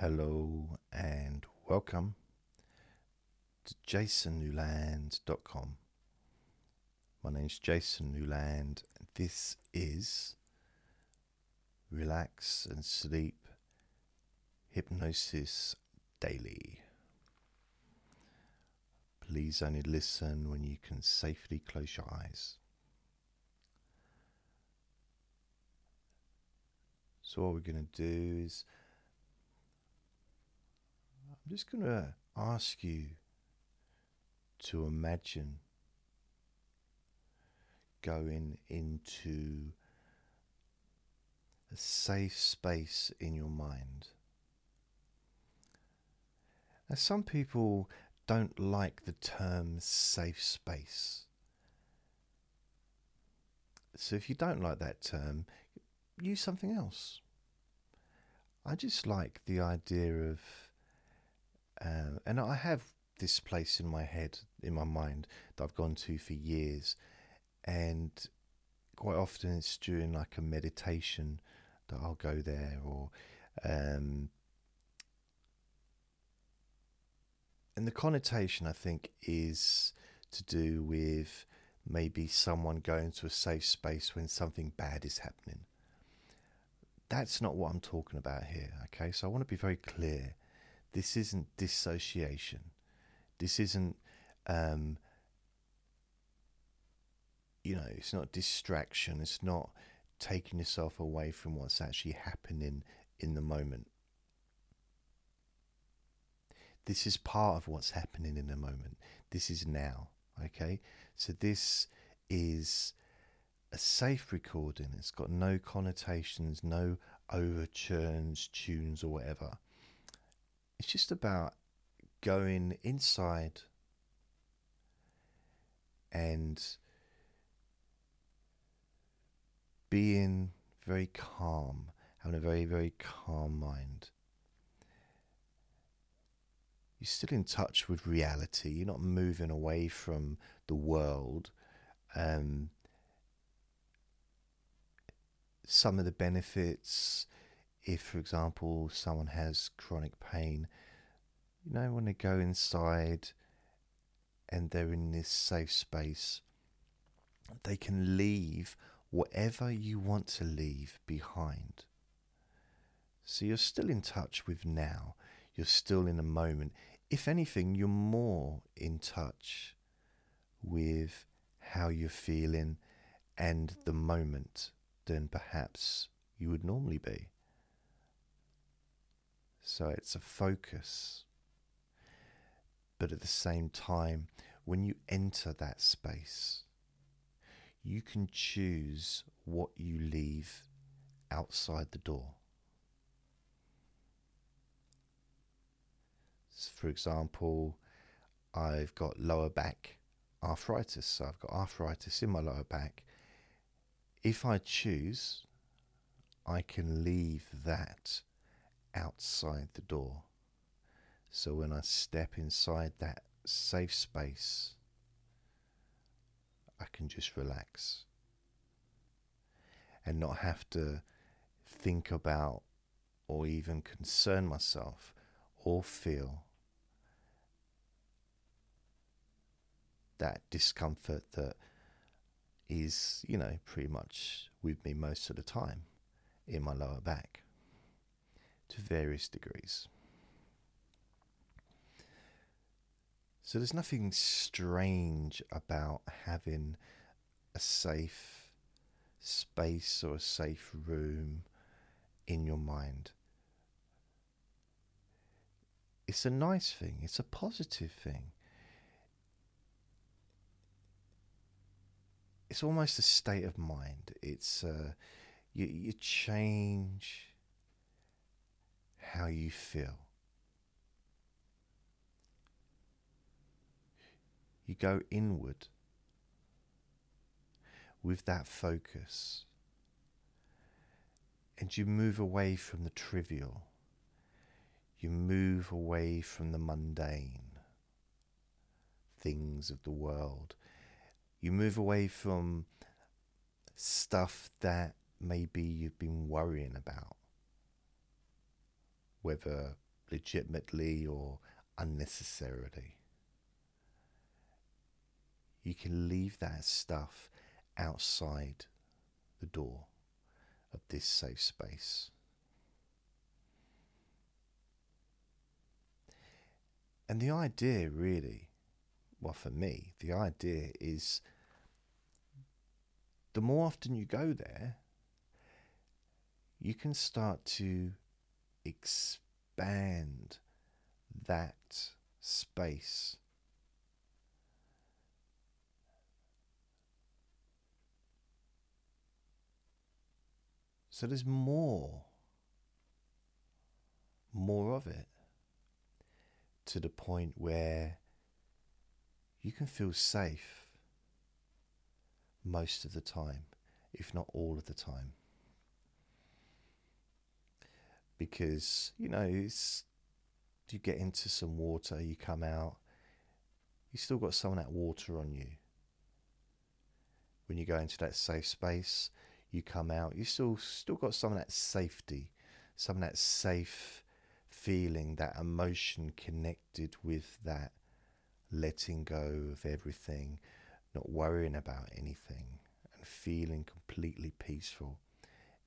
Hello and welcome to jasonnewland.com. My name is Jason Newland. This is Relax and Sleep Hypnosis Daily. Please only listen when you can safely close your eyes. So, what we're going to do is I'm just going to ask you to imagine going into a safe space in your mind. Now, some people don't like the term safe space. So, if you don't like that term, use something else. I just like the idea of uh, and I have this place in my head, in my mind, that I've gone to for years. And quite often it's during like a meditation that I'll go there or. Um, and the connotation, I think, is to do with maybe someone going to a safe space when something bad is happening. That's not what I'm talking about here, okay? So I want to be very clear this isn't dissociation. This isn't, um, you know, it's not distraction. It's not taking yourself away from what's actually happening in the moment. This is part of what's happening in the moment. This is now. Okay? So this is a safe recording. It's got no connotations, no overturns, tunes, or whatever. It's just about going inside and being very calm, having a very, very calm mind. You're still in touch with reality. You're not moving away from the world. Um, some of the benefits if, for example, someone has chronic pain, you know, when they go inside and they're in this safe space, they can leave whatever you want to leave behind. So you're still in touch with now, you're still in a moment. If anything, you're more in touch with how you're feeling and the moment than perhaps you would normally be. So it's a focus. But at the same time, when you enter that space, you can choose what you leave outside the door. For example, I've got lower back arthritis, so I've got arthritis in my lower back. If I choose, I can leave that outside the door. So when I step inside that safe space, I can just relax and not have to think about or even concern myself or feel that discomfort that is, you know, pretty much with me most of the time in my lower back to various degrees. So there's nothing strange about having a safe space or a safe room in your mind. It's a nice thing, it's a positive thing. It's almost a state of mind. It's uh, you, you change how you feel. You go inward with that focus and you move away from the trivial. You move away from the mundane things of the world. You move away from stuff that maybe you've been worrying about whether legitimately or unnecessarily. You can leave that stuff outside the door of this safe space. And the idea, really, well, for me, the idea is the more often you go there, you can start to expand that space. So there's more, more of it to the point where you can feel safe most of the time, if not all of the time. Because, you know, it's, you get into some water, you come out, you still got some of that water on you. When you go into that safe space, you come out, you still still got some of that safety, some of that safe feeling, that emotion connected with that letting go of everything, not worrying about anything, and feeling completely peaceful.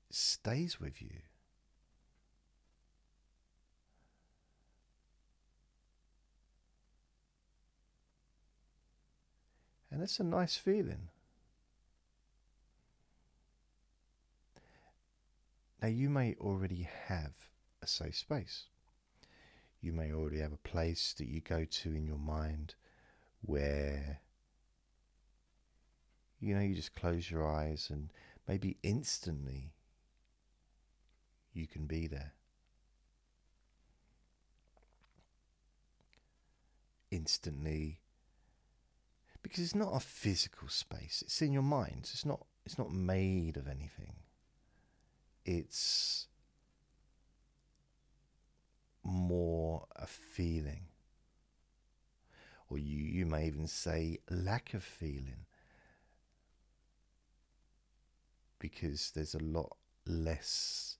It stays with you. And it's a nice feeling. Now, you may already have a safe space. You may already have a place that you go to in your mind where, you know, you just close your eyes and maybe instantly you can be there. Instantly because it's not a physical space it's in your mind it's not it's not made of anything it's more a feeling. Or you, you may even say lack of feeling. Because there's a lot less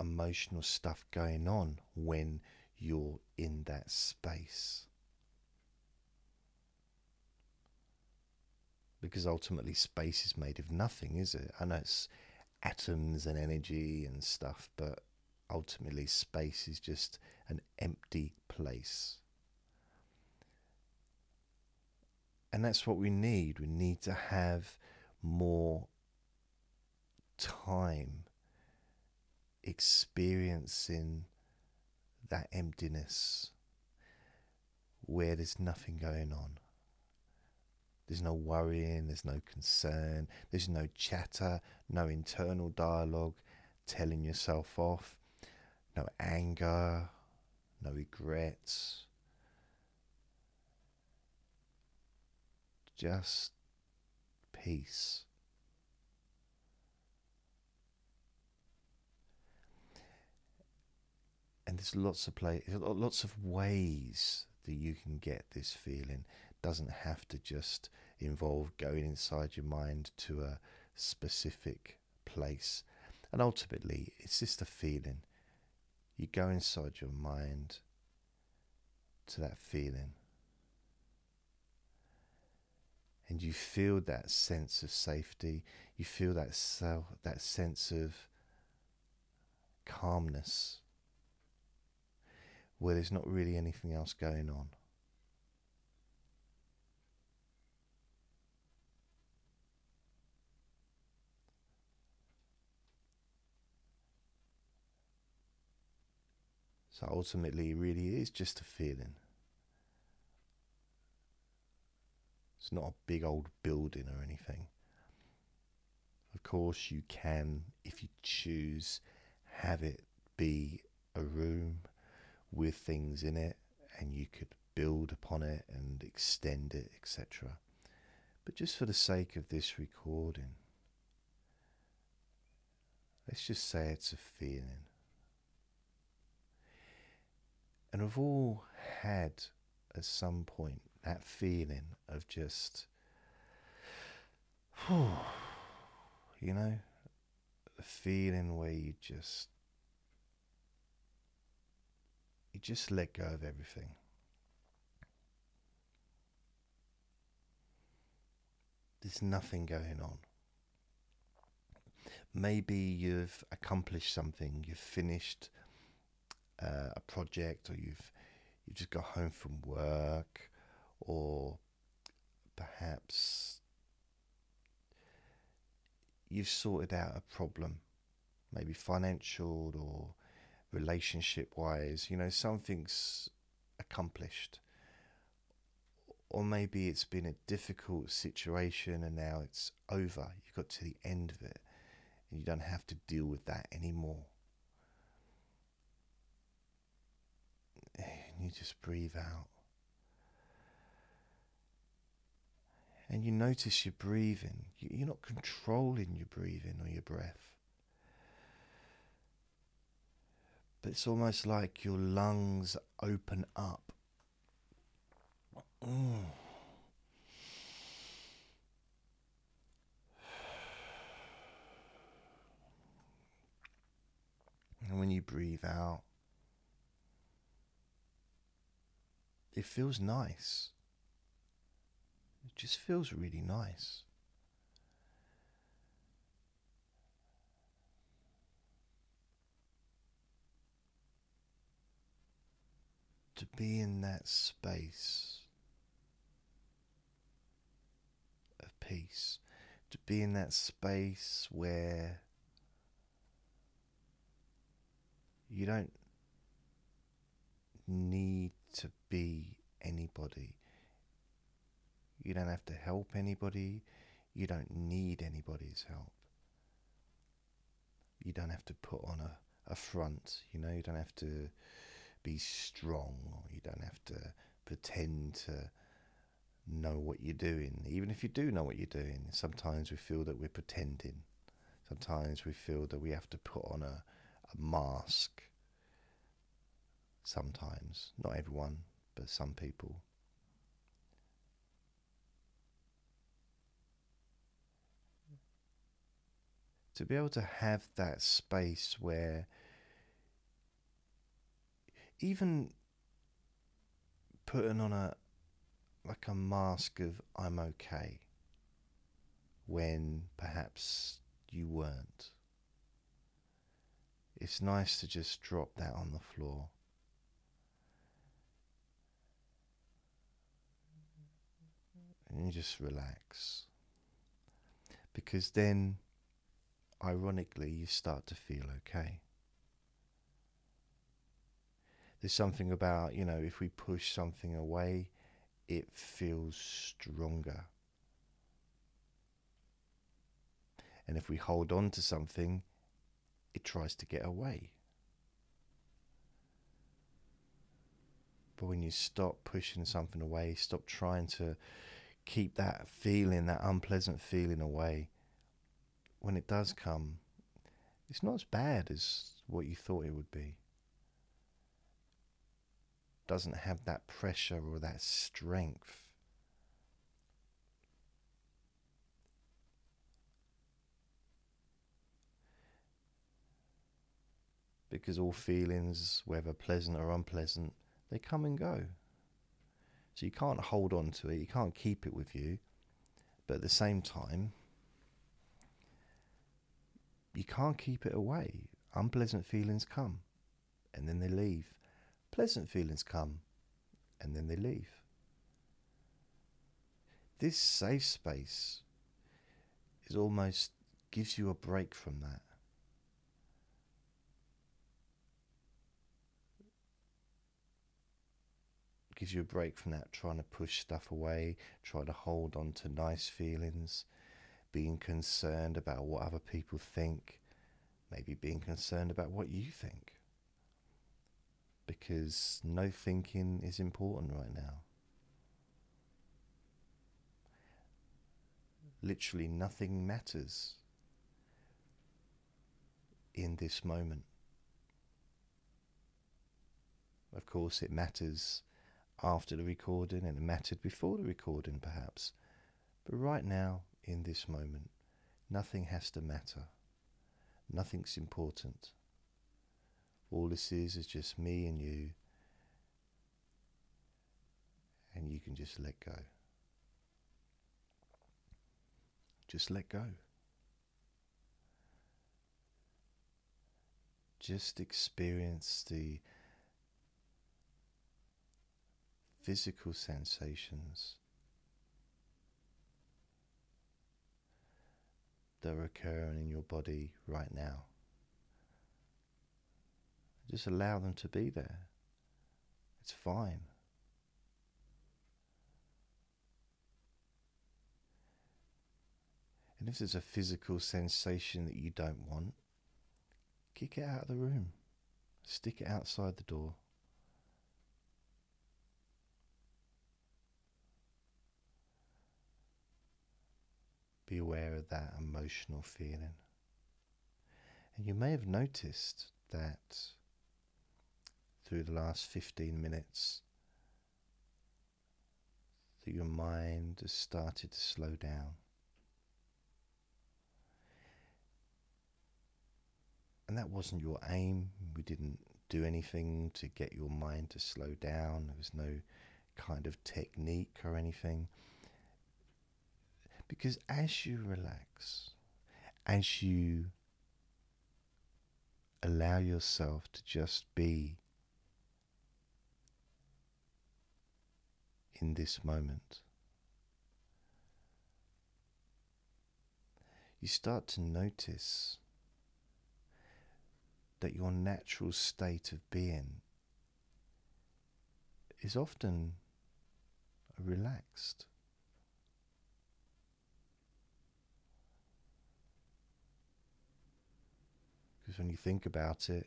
emotional stuff going on when you're in that space. Because ultimately, space is made of nothing, is it? I know it's atoms and energy and stuff, but ultimately, space is just an empty place. And that's what we need. We need to have more time experiencing that emptiness where there's nothing going on. There's no worrying, there's no concern, there's no chatter, no internal dialogue telling yourself off, no anger, no regrets. Just peace. And there's lots of play, lots of ways that you can get this feeling doesn't have to just involve going inside your mind to a specific place. And ultimately, it's just a feeling. You go inside your mind to that feeling. And you feel that sense of safety. You feel that self, that sense of calmness, where there's not really anything else going on. So ultimately, it really is just a feeling. It's not a big old building or anything. Of course, you can, if you choose, have it be a room with things in it, and you could build upon it and extend it, etc. But just for the sake of this recording, let's just say it's a feeling. And we've all had at some point that feeling of just, you know, the feeling where you just you just let go of everything. There's nothing going on. Maybe you've accomplished something, you've finished uh, a project, or you've you just got home from work, or perhaps you've sorted out a problem, maybe financial or relationship wise, you know, something's accomplished. Or maybe it's been a difficult situation and now it's over. You got to the end of it and you don't have to deal with that anymore. And you just breathe out. And you notice you're breathing. You're not controlling your breathing or your breath. But it's almost like your lungs open up. Mm. And when you breathe out, it feels nice. It just feels really nice. To be in that space of peace, to be in that space where you don't need to be anybody. You don't have to help anybody. You don't need anybody's help. You don't have to put on a, a front, you know, you don't have to be strong or you don't have to pretend to know what you're doing. Even if you do know what you're doing, sometimes we feel that we're pretending. Sometimes we feel that we have to put on a, a mask. Sometimes, not everyone, but some people. To be able to have that space where even putting on a like a mask of I'm okay when perhaps you weren't. It's nice to just drop that on the floor. And you just relax. Because then, ironically, you start to feel okay. There's something about, you know, if we push something away, it feels stronger. And if we hold on to something, it tries to get away. But when you stop pushing something away, stop trying to keep that feeling, that unpleasant feeling away, when it does come, it's not as bad as what you thought it would be doesn't have that pressure or that strength. Because all feelings, whether pleasant or unpleasant, they come and go. So you can't hold on to it, you can't keep it with you, but at the same time, you can't keep it away. Unpleasant feelings come and then they leave pleasant feelings come and then they leave. This safe space is almost gives you a break from that. Gives you a break from that trying to push stuff away, trying to hold on to nice feelings, being concerned about what other people think, maybe being concerned about what you think because no thinking is important right now. Literally nothing matters in this moment. Of course, it matters after the recording and it mattered before the recording, perhaps. But right now, in this moment, nothing has to matter. Nothing's important. All this is is just me and you and you can just let go. Just let go. Just experience the physical sensations that are occurring in your body right now. Just allow them to be there. It's fine. And if there's a physical sensation that you don't want, kick it out of the room, stick it outside the door. Aware of that emotional feeling. And you may have noticed that through the last 15 minutes that your mind has started to slow down. And that wasn't your aim. We didn't do anything to get your mind to slow down. There was no kind of technique or anything. Because as you relax, as you allow yourself to just be in this moment, you start to notice that your natural state of being is often relaxed. Because when you think about it,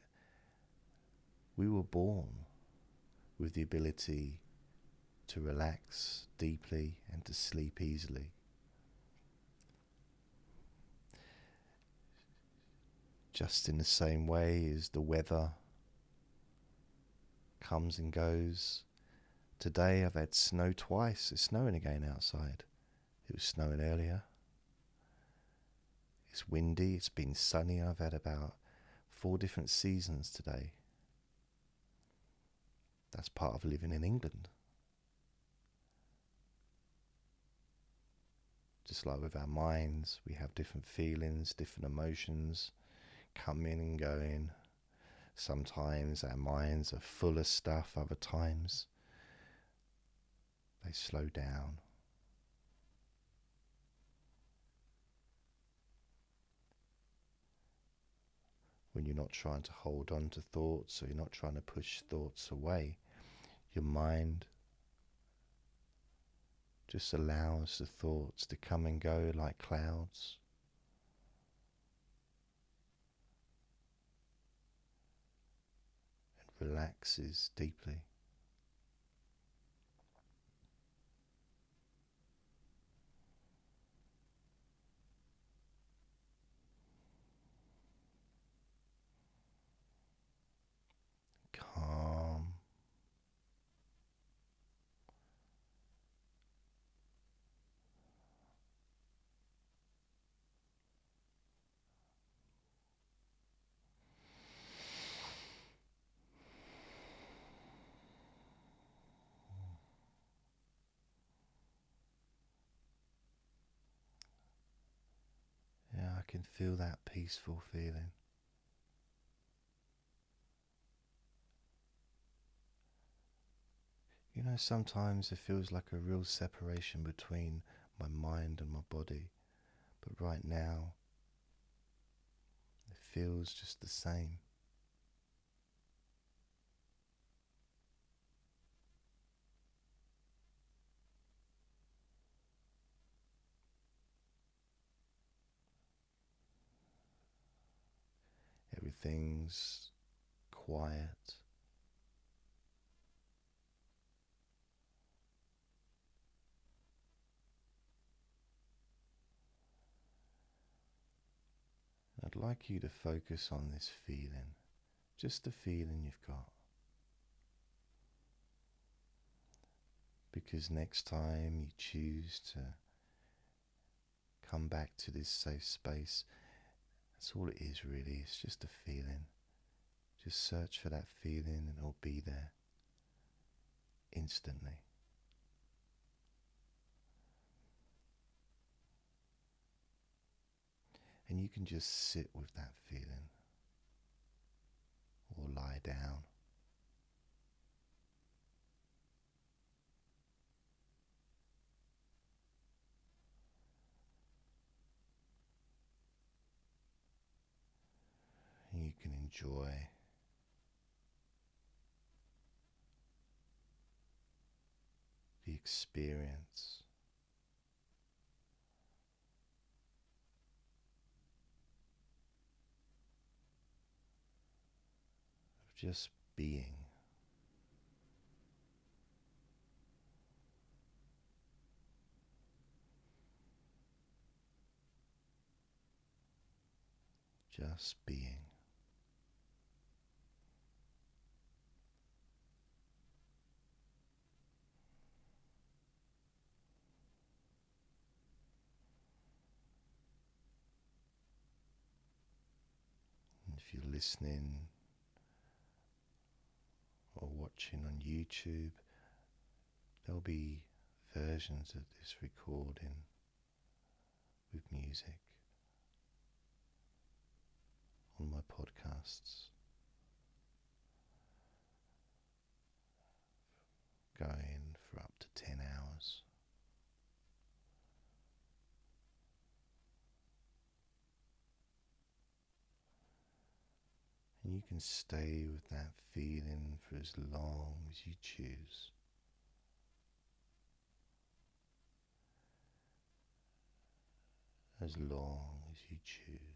we were born with the ability to relax deeply and to sleep easily. Just in the same way as the weather comes and goes. Today I've had snow twice. It's snowing again outside. It was snowing earlier. It's windy, it's been sunny. I've had about four different seasons today. That's part of living in England. Just like with our minds, we have different feelings, different emotions coming and going. Sometimes our minds are full of stuff, other times they slow down. You're not trying to hold on to thoughts or you're not trying to push thoughts away, your mind just allows the thoughts to come and go like clouds. And relaxes deeply. Can feel that peaceful feeling. You know, sometimes it feels like a real separation between my mind and my body, but right now it feels just the same. Everything's quiet. I'd like you to focus on this feeling, just the feeling you've got. Because next time you choose to come back to this safe space, that's all it is, really. It's just a feeling. Just search for that feeling and it'll be there instantly. And you can just sit with that feeling or lie down enjoy the experience of just being. Just being. if you're listening or watching on YouTube, there'll be versions of this recording with music on my podcasts. Going for up to 10 And you can stay with that feeling for as long as you choose. As long as you choose.